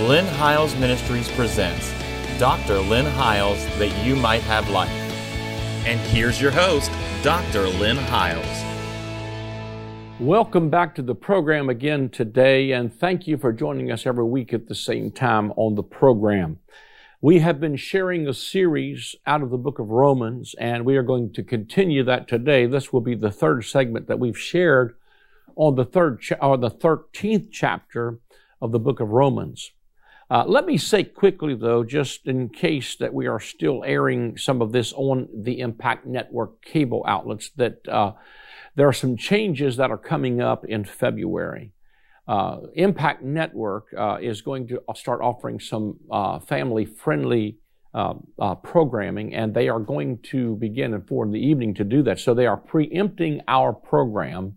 Lynn Hiles Ministries presents Dr. Lynn Hiles That You Might Have Life. And here's your host, Dr. Lynn Hiles. Welcome back to the program again today, and thank you for joining us every week at the same time on the program. We have been sharing a series out of the book of Romans, and we are going to continue that today. This will be the third segment that we've shared on the third cha- or the 13th chapter of the book of Romans. Uh, let me say quickly, though, just in case that we are still airing some of this on the Impact Network cable outlets, that uh, there are some changes that are coming up in February. Uh, Impact Network uh, is going to start offering some uh, family friendly uh, programming, and they are going to begin at four in the evening to do that. So they are preempting our program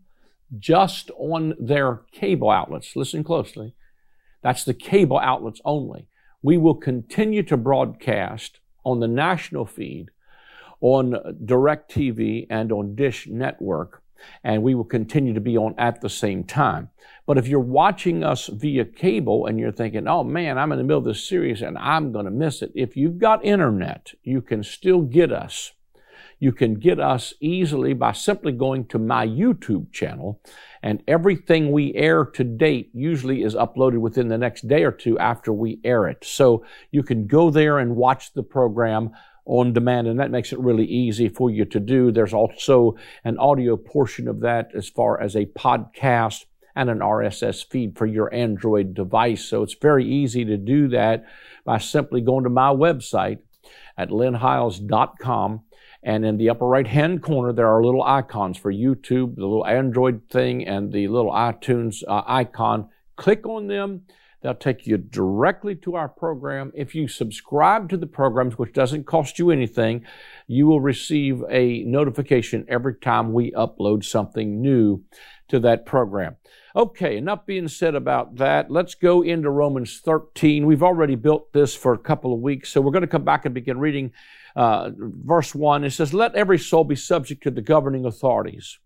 just on their cable outlets. Listen closely. That's the cable outlets only. We will continue to broadcast on the national feed, on DirecTV, and on Dish Network and we will continue to be on at the same time. But if you're watching us via cable and you're thinking, oh man, I'm in the middle of this series and I'm going to miss it, if you've got internet, you can still get us. You can get us easily by simply going to my YouTube channel, and everything we air to date usually is uploaded within the next day or two after we air it. So you can go there and watch the program on demand, and that makes it really easy for you to do. There's also an audio portion of that as far as a podcast and an RSS feed for your Android device. So it's very easy to do that by simply going to my website at lynnhiles.com. And in the upper right hand corner, there are little icons for YouTube, the little Android thing, and the little iTunes uh, icon. Click on them They'll take you directly to our program. If you subscribe to the programs, which doesn't cost you anything, you will receive a notification every time we upload something new to that program. Okay, enough being said about that. Let's go into Romans 13. We've already built this for a couple of weeks, so we're going to come back and begin reading uh, verse 1. It says, Let every soul be subject to the governing authorities.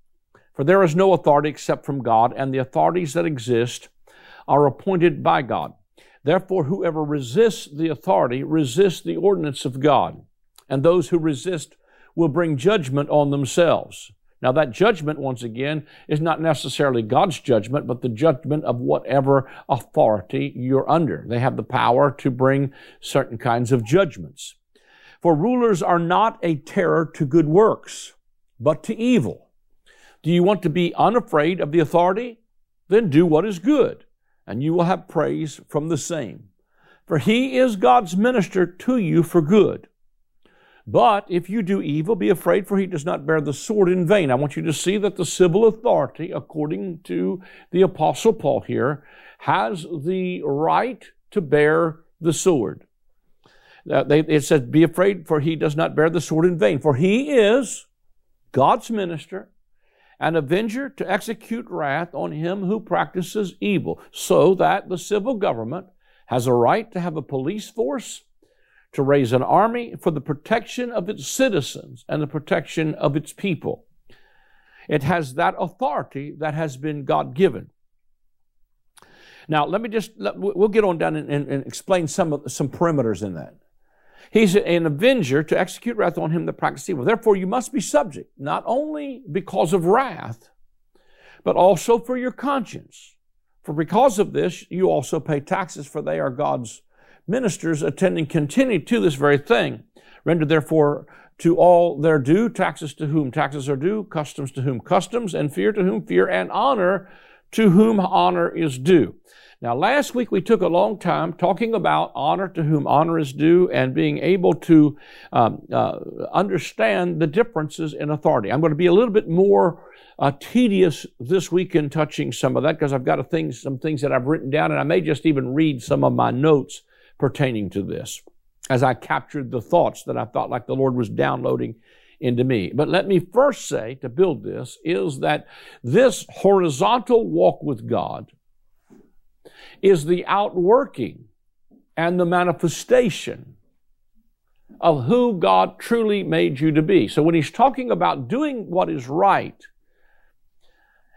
For there is no authority except from God, and the authorities that exist are appointed by God. Therefore, whoever resists the authority resists the ordinance of God, and those who resist will bring judgment on themselves. Now, that judgment, once again, is not necessarily God's judgment, but the judgment of whatever authority you're under. They have the power to bring certain kinds of judgments. For rulers are not a terror to good works, but to evil. Do you want to be unafraid of the authority? Then do what is good and you will have praise from the same. For he is God's minister to you for good. But if you do evil, be afraid, for he does not bear the sword in vain. I want you to see that the civil authority, according to the Apostle Paul here, has the right to bear the sword. Uh, they, it says, Be afraid, for he does not bear the sword in vain. For he is God's minister an avenger to execute wrath on him who practices evil, so that the civil government has a right to have a police force, to raise an army for the protection of its citizens and the protection of its people. It has that authority that has been God given. Now, let me just, let, we'll get on down and, and, and explain some, some perimeters in that. He's an avenger to execute wrath on him that practices evil. Therefore, you must be subject, not only because of wrath, but also for your conscience. For because of this, you also pay taxes, for they are God's ministers, attending continually to this very thing. Render therefore to all their due, taxes to whom taxes are due, customs to whom customs, and fear to whom fear, and honor to whom honor is due. Now, last week we took a long time talking about honor to whom honor is due and being able to um, uh, understand the differences in authority. I'm going to be a little bit more uh, tedious this week in touching some of that because I've got a thing, some things that I've written down, and I may just even read some of my notes pertaining to this as I captured the thoughts that I felt like the Lord was downloading into me. But let me first say, to build this, is that this horizontal walk with God is the outworking and the manifestation of who God truly made you to be. So when he's talking about doing what is right,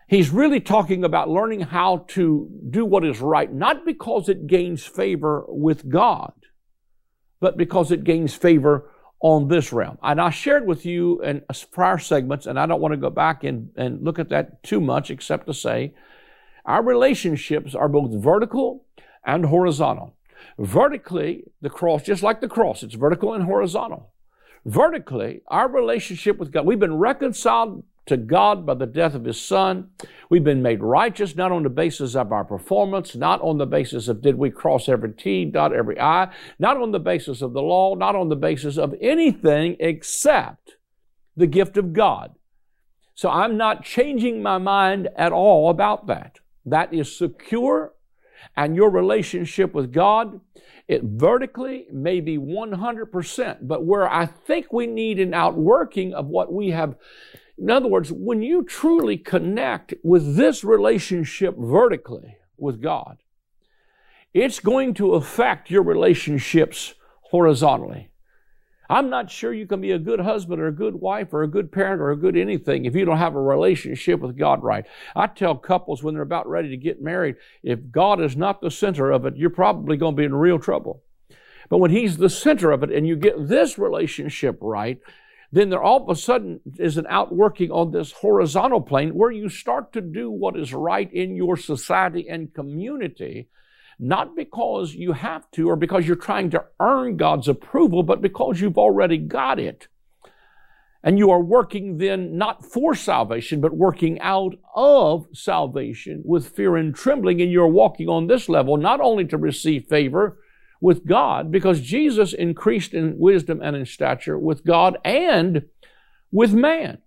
He's really talking about learning how to do what is right, not because it gains favor with God, but because it gains favor on this realm. And I shared with you in prior segments, and I don't want to go back and, and look at that too much, except to say our relationships are both vertical and horizontal. Vertically, the cross, just like the cross, it's vertical and horizontal. Vertically, our relationship with God, we've been reconciled to God by the death of His Son. We've been made righteous not on the basis of our performance, not on the basis of did we cross every T, dot every I, not on the basis of the law, not on the basis of anything except the gift of God. So I'm not changing my mind at all about that. That is secure, and your relationship with God, it vertically may be 100%, but where I think we need an outworking of what we have in other words, when you truly connect with this relationship vertically with God, it's going to affect your relationships horizontally. I'm not sure you can be a good husband or a good wife or a good parent or a good anything if you don't have a relationship with God right. I tell couples when they're about ready to get married, if God is not the center of it, you're probably going to be in real trouble. But when He's the center of it and you get this relationship right, then there all of a sudden is an outworking on this horizontal plane where you start to do what is right in your society and community, not because you have to or because you're trying to earn God's approval, but because you've already got it. And you are working then not for salvation, but working out of salvation with fear and trembling. And you're walking on this level not only to receive favor, with God because Jesus increased in wisdom and in stature with God and with man.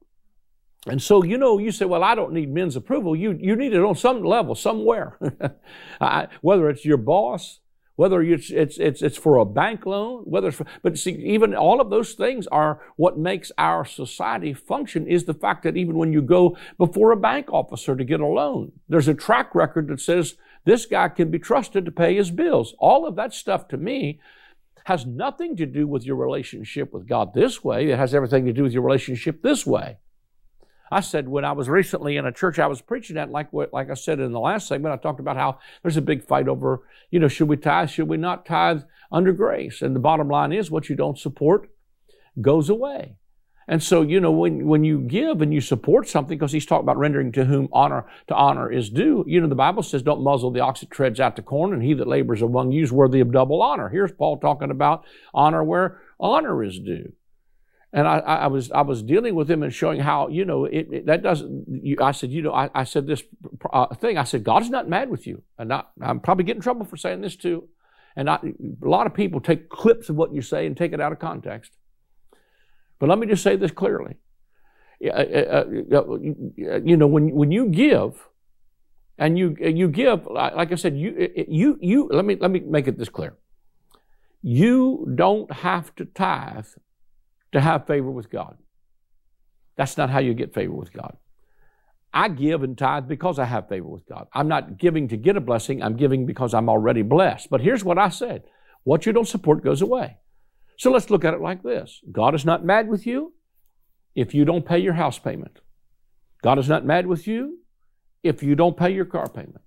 And so, you know, you say, well, I don't need men's approval. You, you need it on some level, somewhere. whether it's your boss, whether it's, it's, it's, it's for a bank loan, whether it's for, but see, even all of those things are what makes our society function is the fact that even when you go before a bank officer to get a loan, there's a track record that says this guy can be trusted to pay his bills. All of that stuff to me has nothing to do with your relationship with God this way. It has everything to do with your relationship this way. I said when I was recently in a church I was preaching at, like what, like I said in the last segment, I talked about how there's a big fight over, you know, should we tithe, should we not tithe under grace? And the bottom line is what you don't support goes away. And so, you know, when, when you give and you support something, because he's talking about rendering to whom honor to honor is due, you know, the Bible says, don't muzzle the ox that treads out the corn, and he that labors among you is worthy of double honor. Here's Paul talking about honor where honor is due. And I, I was I was dealing with him and showing how you know it, it that doesn't. You, I said you know I, I said this uh, thing. I said God's not mad with you, and not, I'm probably getting in trouble for saying this too. And I, a lot of people take clips of what you say and take it out of context. But let me just say this clearly. Uh, uh, uh, you know, when, when you give, and you, you give, like I said, you, you, you, let me, let me make it this clear. You don't have to tithe to have favor with God. That's not how you get favor with God. I give and tithe because I have favor with God. I'm not giving to get a blessing, I'm giving because I'm already blessed. But here's what I said what you don't support goes away. So let's look at it like this God is not mad with you if you don't pay your house payment. God is not mad with you if you don't pay your car payment.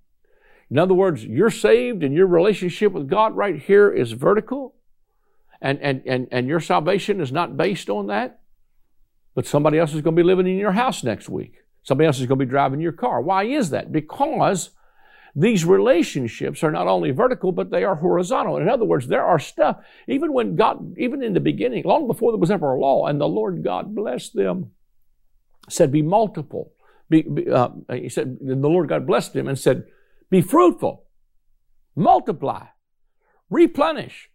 In other words, you're saved and your relationship with God right here is vertical, and, and, and, and your salvation is not based on that. But somebody else is going to be living in your house next week. Somebody else is going to be driving your car. Why is that? Because these relationships are not only vertical, but they are horizontal. In other words, there are stuff, even when God, even in the beginning, long before there was ever a law, and the Lord God blessed them, said, Be multiple. Be, be, uh, he said, the Lord God blessed them and said, Be fruitful, multiply, replenish,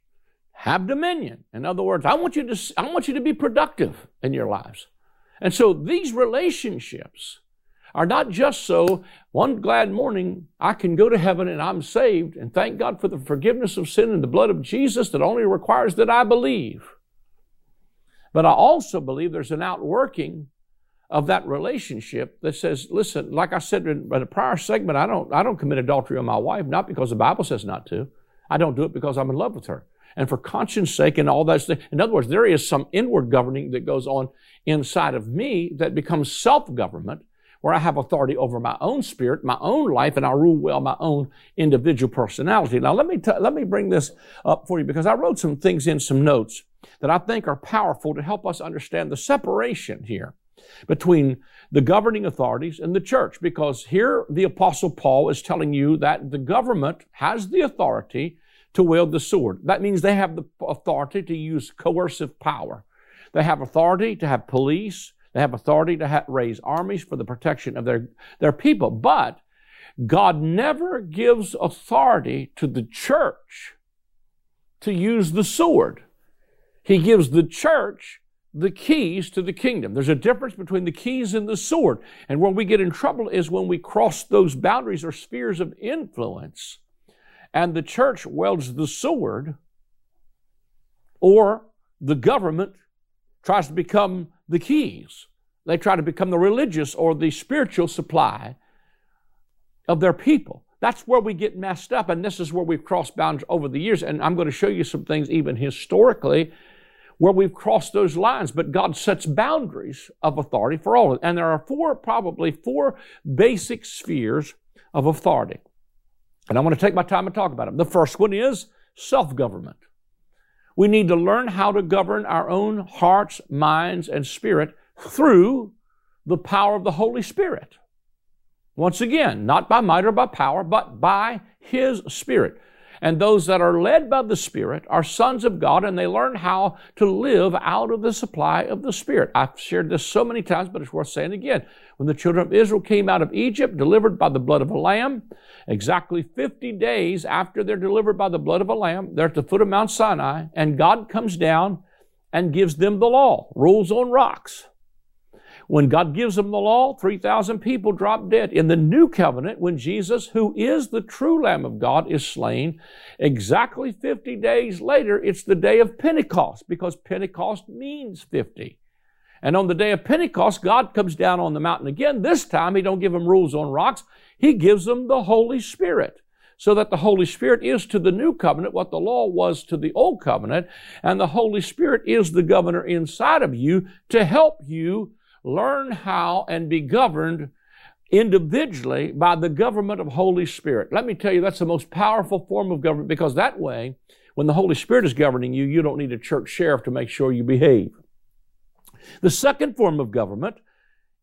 have dominion. In other words, I want you to, I want you to be productive in your lives. And so these relationships, are not just so one glad morning I can go to heaven and I'm saved and thank God for the forgiveness of sin and the blood of Jesus that only requires that I believe. But I also believe there's an outworking of that relationship that says, listen, like I said in a prior segment, I don't, I don't commit adultery on my wife, not because the Bible says not to. I don't do it because I'm in love with her. And for conscience sake and all that In other words, there is some inward governing that goes on inside of me that becomes self-government where I have authority over my own spirit, my own life, and I rule well my own individual personality. Now, let me, t- let me bring this up for you because I wrote some things in some notes that I think are powerful to help us understand the separation here between the governing authorities and the church. Because here the Apostle Paul is telling you that the government has the authority to wield the sword. That means they have the authority to use coercive power. They have authority to have police, they have authority to ha- raise armies for the protection of their, their people. But God never gives authority to the church to use the sword. He gives the church the keys to the kingdom. There's a difference between the keys and the sword. And where we get in trouble is when we cross those boundaries or spheres of influence and the church wields the sword or the government tries to become the keys. They try to become the religious or the spiritual supply of their people. That's where we get messed up, and this is where we've crossed boundaries over the years. And I'm going to show you some things, even historically, where we've crossed those lines. But God sets boundaries of authority for all. And there are four, probably four basic spheres of authority. And I want to take my time and talk about them. The first one is self government. We need to learn how to govern our own hearts, minds, and spirit through the power of the Holy Spirit. Once again, not by might or by power, but by His Spirit. And those that are led by the Spirit are sons of God and they learn how to live out of the supply of the Spirit. I've shared this so many times, but it's worth saying again. When the children of Israel came out of Egypt, delivered by the blood of a lamb, exactly 50 days after they're delivered by the blood of a lamb, they're at the foot of Mount Sinai, and God comes down and gives them the law, rules on rocks. When God gives them the law, 3,000 people drop dead. In the new covenant, when Jesus, who is the true Lamb of God, is slain, exactly 50 days later, it's the day of Pentecost because Pentecost means 50. And on the day of Pentecost, God comes down on the mountain again. This time, He don't give them rules on rocks. He gives them the Holy Spirit so that the Holy Spirit is to the new covenant what the law was to the old covenant, and the Holy Spirit is the governor inside of you to help you learn how and be governed individually by the government of Holy Spirit. Let me tell you, that's the most powerful form of government because that way, when the Holy Spirit is governing you, you don't need a church sheriff to make sure you behave. The second form of government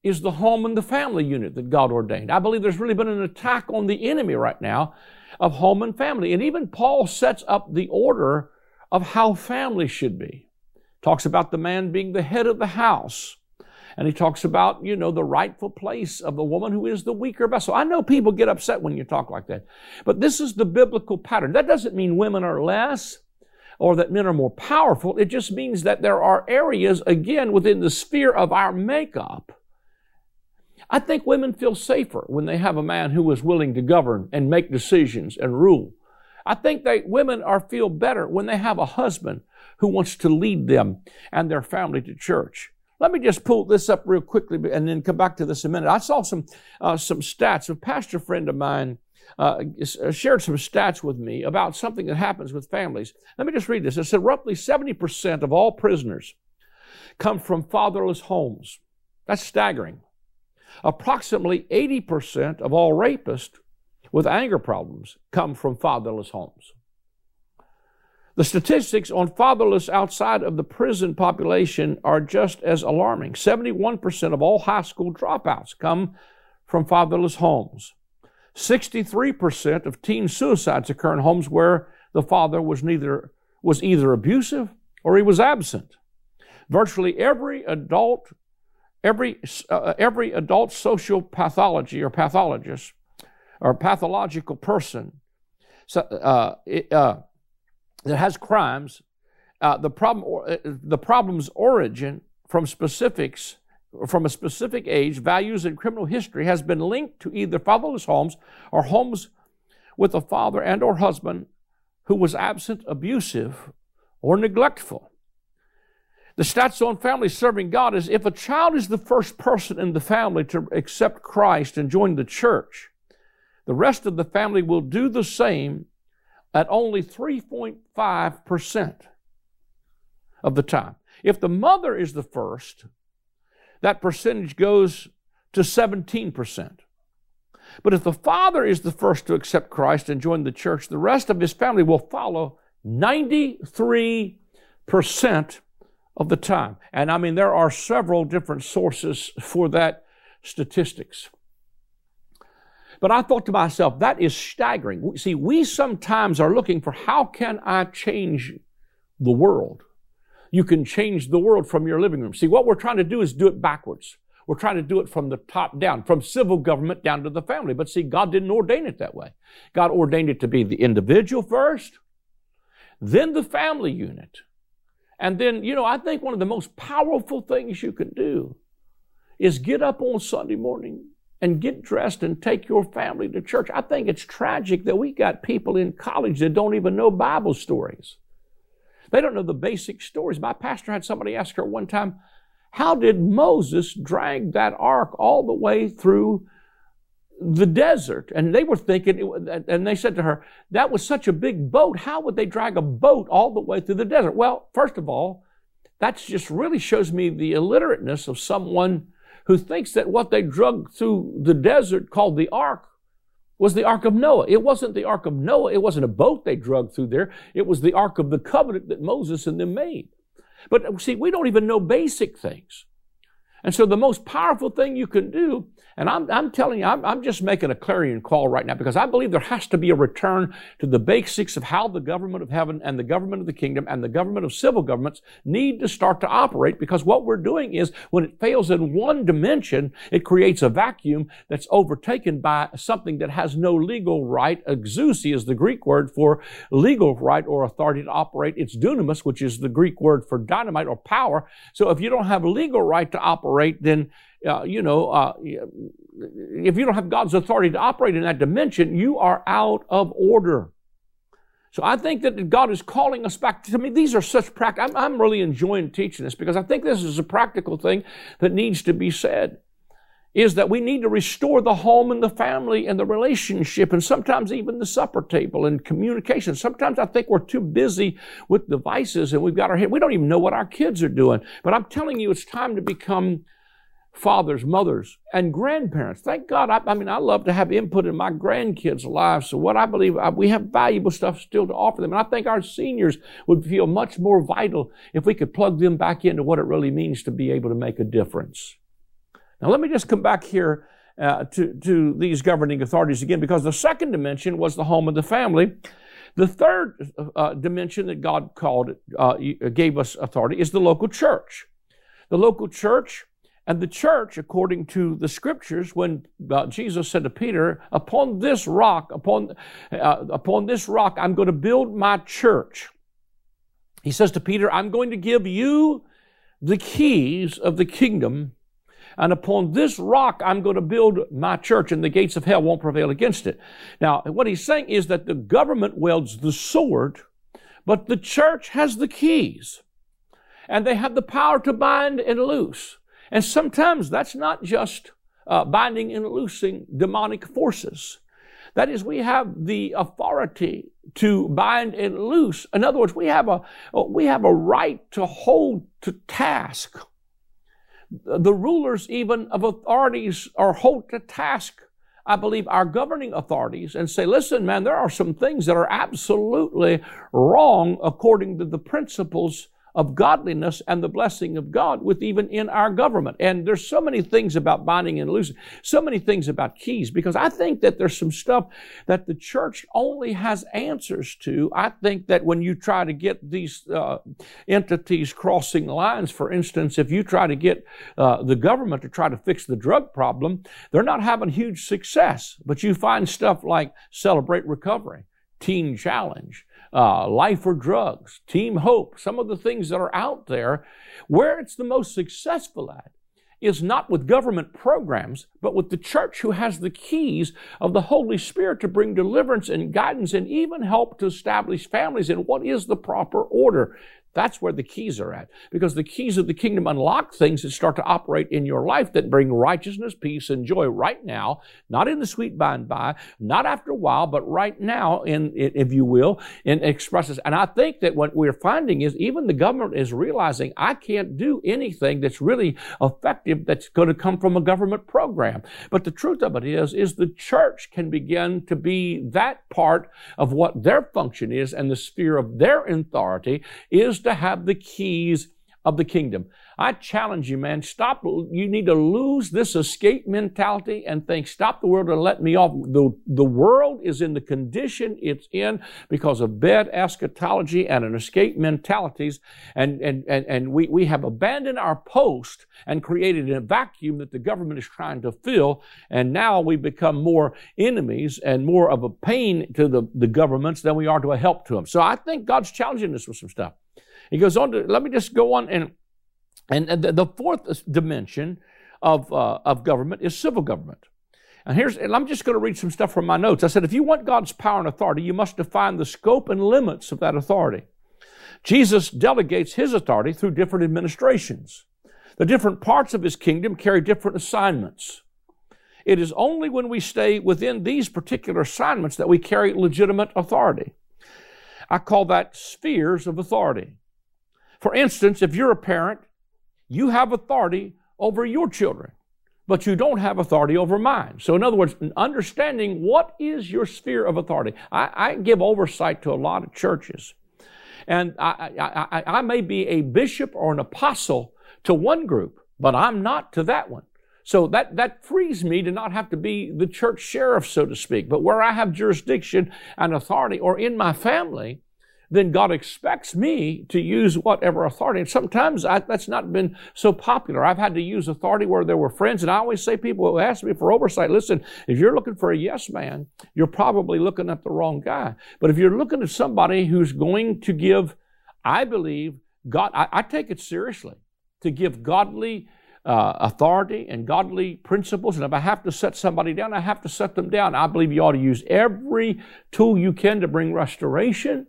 is the home and the family unit that God ordained. I believe there's really been an attack on the enemy right now of home and family. And even Paul sets up the order of how family should be. Talks about the man being the head of the house and he talks about, you know, the rightful place of the woman who is the weaker vessel. I know people get upset when you talk like that, but this is the biblical pattern. That doesn't mean women are less or that men are more powerful. It just means that there are areas, again, within the sphere of our makeup. I think women feel safer when they have a man who is willing to govern and make decisions and rule. I think that women are feel better when they have a husband who wants to lead them and their family to church. Let me just pull this up real quickly and then come back to this in a minute. I saw some, uh, some stats. A pastor friend of mine uh, uh, shared some stats with me about something that happens with families. Let me just read this. It said roughly 70% of all prisoners come from fatherless homes. That's staggering. Approximately 80% of all rapists with anger problems come from fatherless homes. The statistics on fatherless outside of the prison population are just as alarming. 71% of all high school dropouts come from fatherless homes. 63% of teen suicides occur in homes where the father was neither was either abusive or he was absent. Virtually every adult every uh, every adult social pathology or pathologist or pathological person so, uh, it, uh, that has crimes, uh, the problem uh, the problem's origin from specifics from a specific age, values, and criminal history has been linked to either fatherless homes or homes with a father and or husband who was absent, abusive, or neglectful. The stats on family serving God is if a child is the first person in the family to accept Christ and join the church, the rest of the family will do the same at only 3.5% of the time. If the mother is the first, that percentage goes to 17%. But if the father is the first to accept Christ and join the church, the rest of his family will follow 93% of the time. And I mean, there are several different sources for that statistics. But I thought to myself, that is staggering. See, we sometimes are looking for how can I change the world? You can change the world from your living room. See, what we're trying to do is do it backwards. We're trying to do it from the top down, from civil government down to the family. But see, God didn't ordain it that way. God ordained it to be the individual first, then the family unit. And then, you know, I think one of the most powerful things you can do is get up on Sunday morning and get dressed and take your family to church. I think it's tragic that we got people in college that don't even know Bible stories. They don't know the basic stories. My pastor had somebody ask her one time, how did Moses drag that ark all the way through the desert? And they were thinking, and they said to her, that was such a big boat. How would they drag a boat all the way through the desert? Well, first of all, that just really shows me the illiterateness of someone who thinks that what they drug through the desert called the ark was the Ark of Noah. It wasn't the Ark of Noah. It wasn't a boat they drug through there. It was the Ark of the Covenant that Moses and them made. But see, we don't even know basic things. And so the most powerful thing you can do and I'm, I'm telling you, I'm, I'm, just making a clarion call right now because I believe there has to be a return to the basics of how the government of heaven and the government of the kingdom and the government of civil governments need to start to operate because what we're doing is when it fails in one dimension, it creates a vacuum that's overtaken by something that has no legal right. Exousia is the Greek word for legal right or authority to operate. It's dunamis, which is the Greek word for dynamite or power. So if you don't have legal right to operate, then uh, you know, uh, if you don't have God's authority to operate in that dimension, you are out of order. So I think that God is calling us back. To me, these are such practical. I'm, I'm really enjoying teaching this because I think this is a practical thing that needs to be said. Is that we need to restore the home and the family and the relationship and sometimes even the supper table and communication. Sometimes I think we're too busy with devices and we've got our head. We don't even know what our kids are doing. But I'm telling you, it's time to become fathers, mothers, and grandparents. Thank God. I, I, mean, I love to have input in my grandkids' lives. So, what I believe, I, we have valuable stuff still to offer them. And I think our seniors would feel much more vital if we could plug them back into what it really means to be able to make a difference. Now, let me just come back here uh, to, to these governing authorities again, because the second dimension was the home of the family. The third uh, dimension that God called, uh, gave us authority is the local church. The local church and the church, according to the scriptures, when uh, Jesus said to Peter, "Upon this rock, upon uh, upon this rock, I'm going to build my church." He says to Peter, "I'm going to give you the keys of the kingdom, and upon this rock, I'm going to build my church, and the gates of hell won't prevail against it." Now, what he's saying is that the government wields the sword, but the church has the keys, and they have the power to bind and loose. And sometimes that's not just uh, binding and loosing demonic forces. That is, we have the authority to bind and loose. In other words, we have a, we have a right to hold to task. The rulers, even of authorities, are hold to task, I believe, our governing authorities and say, listen, man, there are some things that are absolutely wrong according to the principles of godliness and the blessing of God with even in our government. And there's so many things about binding and loosing, so many things about keys, because I think that there's some stuff that the church only has answers to. I think that when you try to get these uh, entities crossing lines, for instance, if you try to get uh, the government to try to fix the drug problem, they're not having huge success. But you find stuff like Celebrate Recovery, Teen Challenge, uh, Life or Drugs, Team Hope, some of the things that are out there, where it's the most successful at is not with government programs, but with the church who has the keys of the Holy Spirit to bring deliverance and guidance and even help to establish families in what is the proper order. That's where the keys are at. Because the keys of the kingdom unlock things that start to operate in your life that bring righteousness, peace, and joy right now, not in the sweet by and by, not after a while, but right now, in, if you will, in expresses. And I think that what we're finding is even the government is realizing I can't do anything that's really effective that's going to come from a government program. But the truth of it is, is the church can begin to be that part of what their function is and the sphere of their authority is to have the keys of the kingdom. I challenge you, man. Stop. You need to lose this escape mentality and think, stop the world and let me off. The, the world is in the condition it's in because of bad eschatology and an escape mentalities. And, and, and, and we, we have abandoned our post and created a vacuum that the government is trying to fill. And now we become more enemies and more of a pain to the, the governments than we are to a help to them. So I think God's challenging us with some stuff. He goes on to, let me just go on and, and, and the, fourth dimension of, uh, of government is civil government. And here's, and I'm just going to read some stuff from my notes. I said, if you want God's power and authority, you must define the scope and limits of that authority. Jesus delegates his authority through different administrations. The different parts of his kingdom carry different assignments. It is only when we stay within these particular assignments that we carry legitimate authority. I call that spheres of authority. For instance, if you're a parent, you have authority over your children, but you don't have authority over mine. So, in other words, understanding what is your sphere of authority. I, I give oversight to a lot of churches, and I, I, I may be a bishop or an apostle to one group, but I'm not to that one. So that, that frees me to not have to be the church sheriff, so to speak. But where I have jurisdiction and authority or in my family, then God expects me to use whatever authority. And sometimes I, that's not been so popular. I've had to use authority where there were friends. And I always say people who ask me for oversight, listen, if you're looking for a yes man, you're probably looking at the wrong guy. But if you're looking at somebody who's going to give, I believe, God, I, I take it seriously to give godly uh, authority and godly principles. And if I have to set somebody down, I have to set them down. I believe you ought to use every tool you can to bring restoration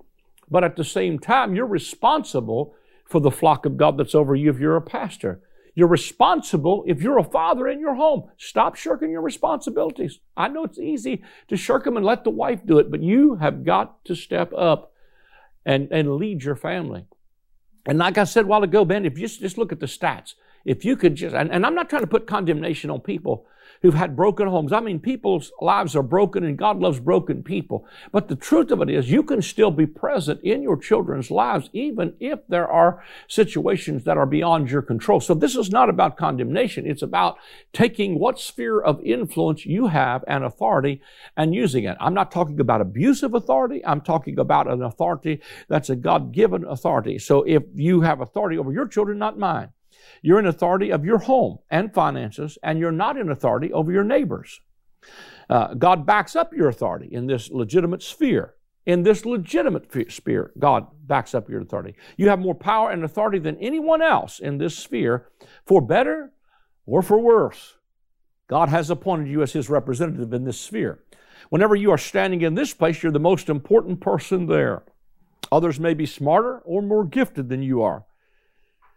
but at the same time, you're responsible for the flock of God that's over you if you're a pastor. You're responsible if you're a father in your home. Stop shirking your responsibilities. I know it's easy to shirk them and let the wife do it, but you have got to step up and, and lead your family. And like I said a while ago, Ben, if you just, just look at the stats, if you could just, and, and I'm not trying to put condemnation on people who've had broken homes. I mean, people's lives are broken and God loves broken people. But the truth of it is you can still be present in your children's lives even if there are situations that are beyond your control. So this is not about condemnation. It's about taking what sphere of influence you have and authority and using it. I'm not talking about abusive authority. I'm talking about an authority that's a God-given authority. So if you have authority over your children, not mine, you're in authority of your home and finances, and you're not in authority over your neighbors. Uh, God backs up your authority in this legitimate sphere. In this legitimate sphere, God backs up your authority. You have more power and authority than anyone else in this sphere, for better or for worse. God has appointed you as His representative in this sphere. Whenever you are standing in this place, you're the most important person there. Others may be smarter or more gifted than you are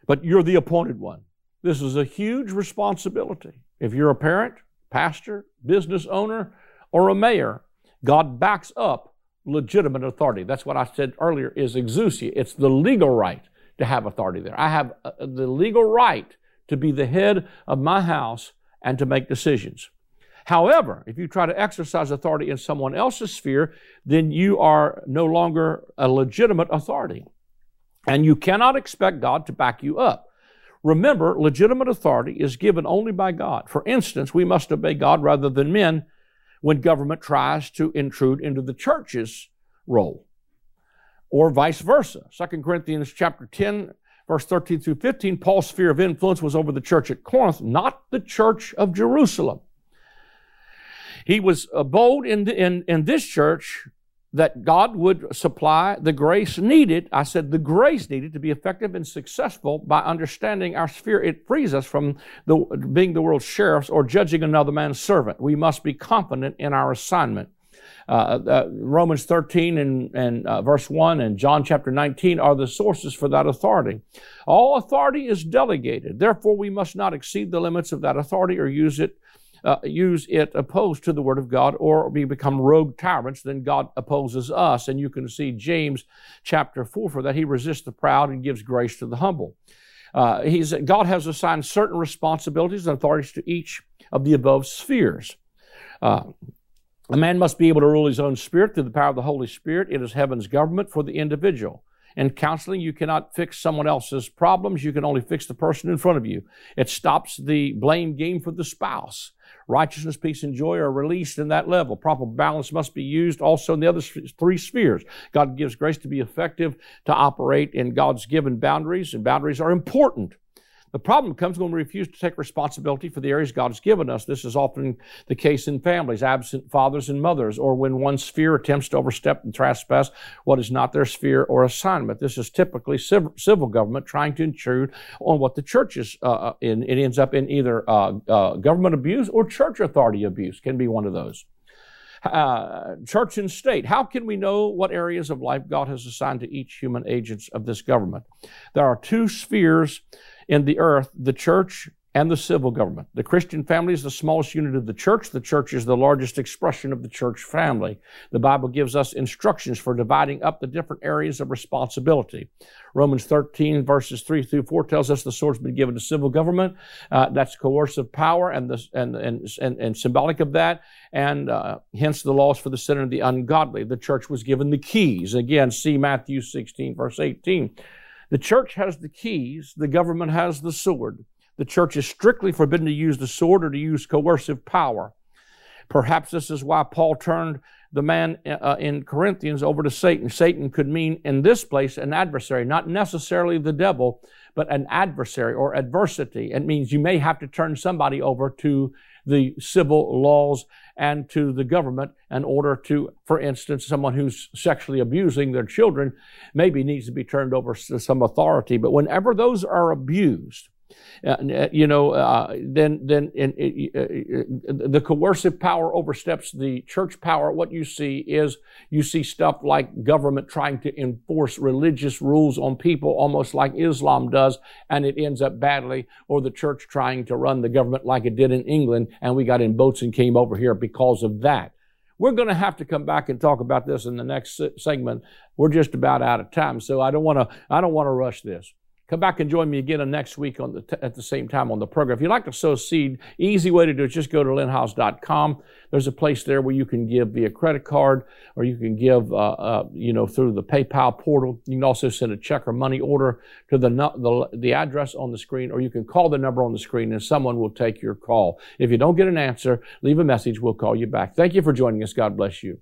but you're the appointed one. This is a huge responsibility. If you're a parent, pastor, business owner, or a mayor, God backs up legitimate authority. That's what I said earlier is exousia. It's the legal right to have authority there. I have uh, the legal right to be the head of my house and to make decisions. However, if you try to exercise authority in someone else's sphere, then you are no longer a legitimate authority. And you cannot expect God to back you up. Remember, legitimate authority is given only by God. For instance, we must obey God rather than men when government tries to intrude into the church's role. Or vice versa. 2 Corinthians chapter 10, verse 13 through 15, Paul's sphere of influence was over the church at Corinth, not the church of Jerusalem. He was bold in, the, in, in this church that God would supply the grace needed. I said the grace needed to be effective and successful by understanding our sphere. It frees us from the, being the world's sheriffs or judging another man's servant. We must be confident in our assignment. Uh, uh, Romans 13 and, and uh, verse 1 and John chapter 19 are the sources for that authority. All authority is delegated. Therefore, we must not exceed the limits of that authority or use it uh, use it opposed to the Word of God, or we become rogue tyrants, then God opposes us. And you can see James chapter 4 for that. He resists the proud and gives grace to the humble. Uh, he's, God has assigned certain responsibilities and authorities to each of the above spheres. Uh, a man must be able to rule his own spirit through the power of the Holy Spirit. It is heaven's government for the individual. In counseling, you cannot fix someone else's problems. You can only fix the person in front of you. It stops the blame game for the spouse. Righteousness, peace, and joy are released in that level. Proper balance must be used also in the other three spheres. God gives grace to be effective to operate in God's given boundaries, and boundaries are important. The problem comes when we refuse to take responsibility for the areas God has given us. This is often the case in families, absent fathers and mothers, or when one sphere attempts to overstep and trespass what is not their sphere or assignment. This is typically civil government trying to intrude on what the church is uh, uh, in. It ends up in either uh, uh, government abuse or church authority abuse, can be one of those. Uh, church and state. How can we know what areas of life God has assigned to each human agents of this government? There are two spheres in the earth, the church and the civil government. The Christian family is the smallest unit of the church. The church is the largest expression of the church family. The Bible gives us instructions for dividing up the different areas of responsibility. Romans 13 verses 3 through 4 tells us the sword's been given to civil government. Uh, that's coercive power and, the, and, and, and, and symbolic of that. And uh, hence the laws for the sinner and the ungodly. The church was given the keys. Again, see Matthew 16 verse 18. The church has the keys, the government has the sword. The church is strictly forbidden to use the sword or to use coercive power. Perhaps this is why Paul turned the man uh, in Corinthians over to Satan. Satan could mean in this place an adversary, not necessarily the devil, but an adversary or adversity. It means you may have to turn somebody over to the civil laws and to the government in order to, for instance, someone who's sexually abusing their children maybe needs to be turned over to some authority. But whenever those are abused, uh, uh, you know, uh, then then in, uh, the coercive power oversteps the church power. What you see is you see stuff like government trying to enforce religious rules on people, almost like Islam does, and it ends up badly. Or the church trying to run the government like it did in England, and we got in boats and came over here because of that. We're going to have to come back and talk about this in the next segment. We're just about out of time, so I don't want to. I don't want to rush this. Come back and join me again next week on the t- at the same time on the program. If you'd like to sow seed, easy way to do it, just go to lynnhiles.com. There's a place there where you can give via credit card or you can give, uh, uh, you know, through the PayPal portal. You can also send a check or money order to the, the, the address on the screen or you can call the number on the screen and someone will take your call. If you don't get an answer, leave a message. We'll call you back. Thank you for joining us. God bless you.